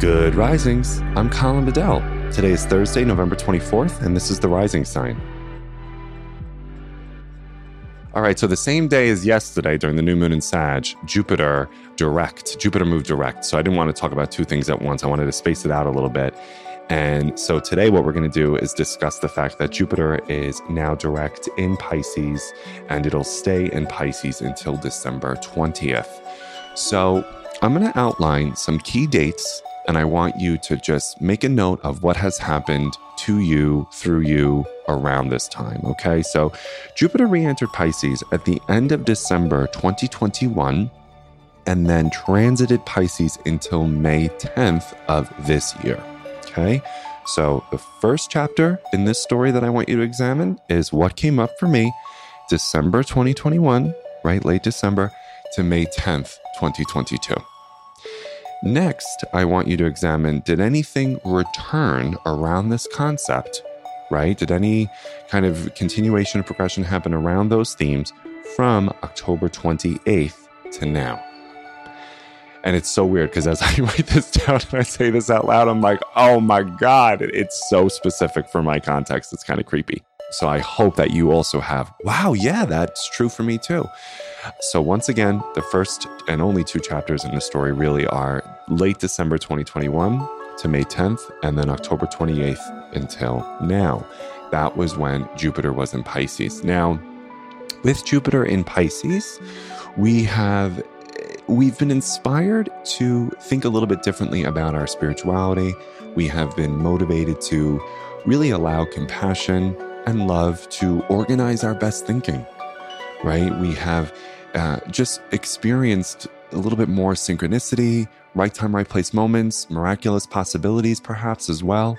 Good risings. I'm Colin Bedell. Today is Thursday, November 24th, and this is the rising sign. All right, so the same day as yesterday during the new moon in Sag, Jupiter direct, Jupiter moved direct. So I didn't want to talk about two things at once. I wanted to space it out a little bit. And so today, what we're going to do is discuss the fact that Jupiter is now direct in Pisces and it'll stay in Pisces until December 20th. So I'm going to outline some key dates and I want you to just make a note of what has happened to you, through you, around this time. Okay. So Jupiter re entered Pisces at the end of December 2021 and then transited Pisces until May 10th of this year. Okay. So the first chapter in this story that I want you to examine is what came up for me December 2021, right? Late December to May 10th, 2022. Next, I want you to examine did anything return around this concept, right? Did any kind of continuation of progression happen around those themes from October 28th to now? And it's so weird because as I write this down and I say this out loud, I'm like, oh my God, it's so specific for my context. It's kind of creepy. So I hope that you also have, wow, yeah, that's true for me too. So once again, the first and only two chapters in the story really are late December 2021 to May 10th, and then October 28th until now. That was when Jupiter was in Pisces. Now, with Jupiter in Pisces, we have we've been inspired to think a little bit differently about our spirituality. We have been motivated to really allow compassion and love to organize our best thinking, right? We have uh, just experienced a little bit more synchronicity, right time, right place moments, miraculous possibilities, perhaps as well.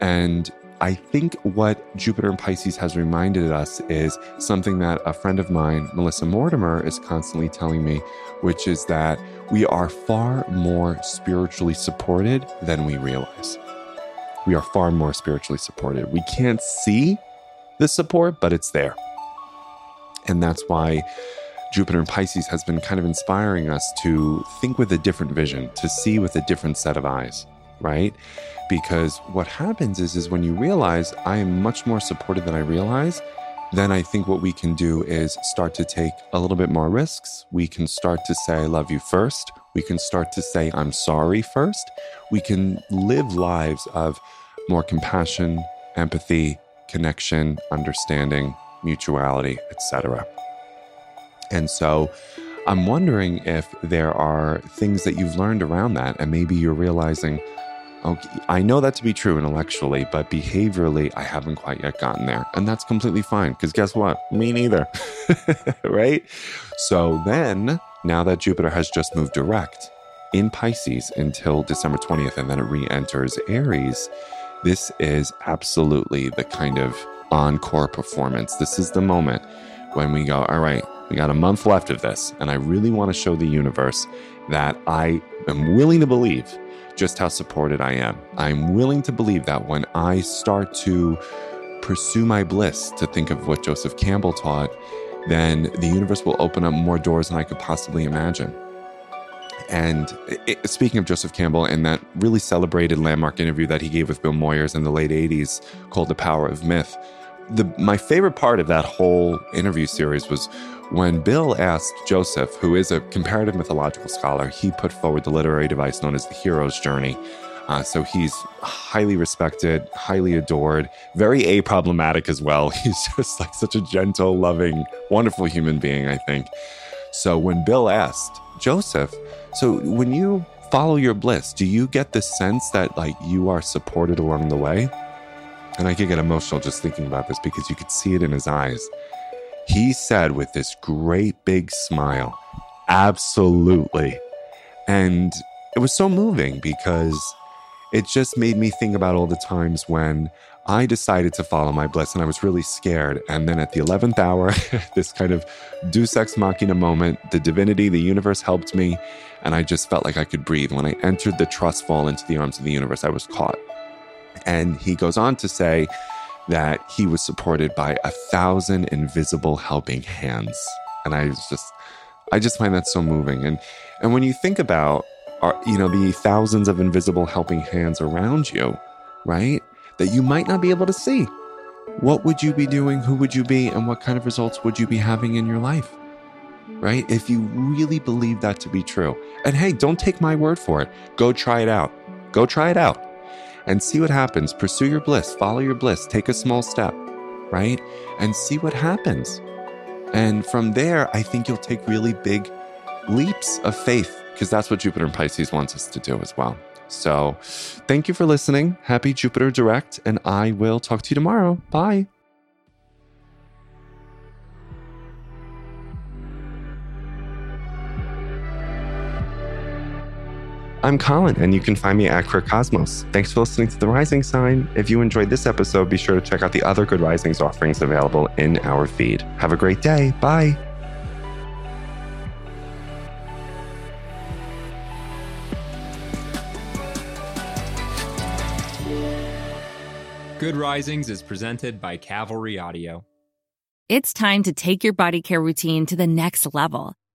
And I think what Jupiter and Pisces has reminded us is something that a friend of mine, Melissa Mortimer, is constantly telling me, which is that we are far more spiritually supported than we realize we are far more spiritually supported. We can't see the support, but it's there. And that's why Jupiter Pisces has been kind of inspiring us to think with a different vision, to see with a different set of eyes, right? Because what happens is, is when you realize I am much more supported than I realize, then I think what we can do is start to take a little bit more risks. We can start to say, I love you first. We can start to say, I'm sorry first. We can live lives of more compassion, empathy, connection, understanding, mutuality, etc. And so I'm wondering if there are things that you've learned around that, and maybe you're realizing, okay, I know that to be true intellectually, but behaviorally, I haven't quite yet gotten there. And that's completely fine, because guess what? Me neither. right? So then, now that Jupiter has just moved direct in Pisces until December 20th, and then it re enters Aries, this is absolutely the kind of encore performance. This is the moment when we go, all right, we got a month left of this, and I really want to show the universe that I am willing to believe just how supported I am. I'm willing to believe that when I start to pursue my bliss, to think of what Joseph Campbell taught, then the universe will open up more doors than I could possibly imagine. And it, speaking of Joseph Campbell and that really celebrated landmark interview that he gave with Bill Moyers in the late 80s called The Power of Myth, the, my favorite part of that whole interview series was when Bill asked Joseph, who is a comparative mythological scholar, he put forward the literary device known as the hero's journey. Uh, so he's highly respected, highly adored, very aproblematic as well. He's just like such a gentle, loving, wonderful human being, I think. So when Bill asked Joseph, so when you follow your bliss, do you get the sense that like you are supported along the way? And I could get emotional just thinking about this because you could see it in his eyes. He said with this great big smile, Absolutely. And it was so moving because it just made me think about all the times when I decided to follow my bliss and I was really scared. And then at the 11th hour, this kind of deus ex machina moment, the divinity, the universe helped me. And I just felt like I could breathe. When I entered the trust fall into the arms of the universe, I was caught. And he goes on to say that he was supported by a thousand invisible helping hands. And I just, I just find that so moving. And, and when you think about, are, you know, the thousands of invisible helping hands around you, right? That you might not be able to see. What would you be doing? Who would you be? And what kind of results would you be having in your life? Right? If you really believe that to be true. And hey, don't take my word for it. Go try it out. Go try it out and see what happens. Pursue your bliss, follow your bliss, take a small step, right? And see what happens. And from there, I think you'll take really big leaps of faith because that's what Jupiter and Pisces wants us to do as well. So, thank you for listening. Happy Jupiter Direct, and I will talk to you tomorrow. Bye. I'm Colin, and you can find me at Queer Cosmos. Thanks for listening to The Rising Sign. If you enjoyed this episode, be sure to check out the other Good Risings offerings available in our feed. Have a great day. Bye. Good Risings is presented by Cavalry Audio. It's time to take your body care routine to the next level.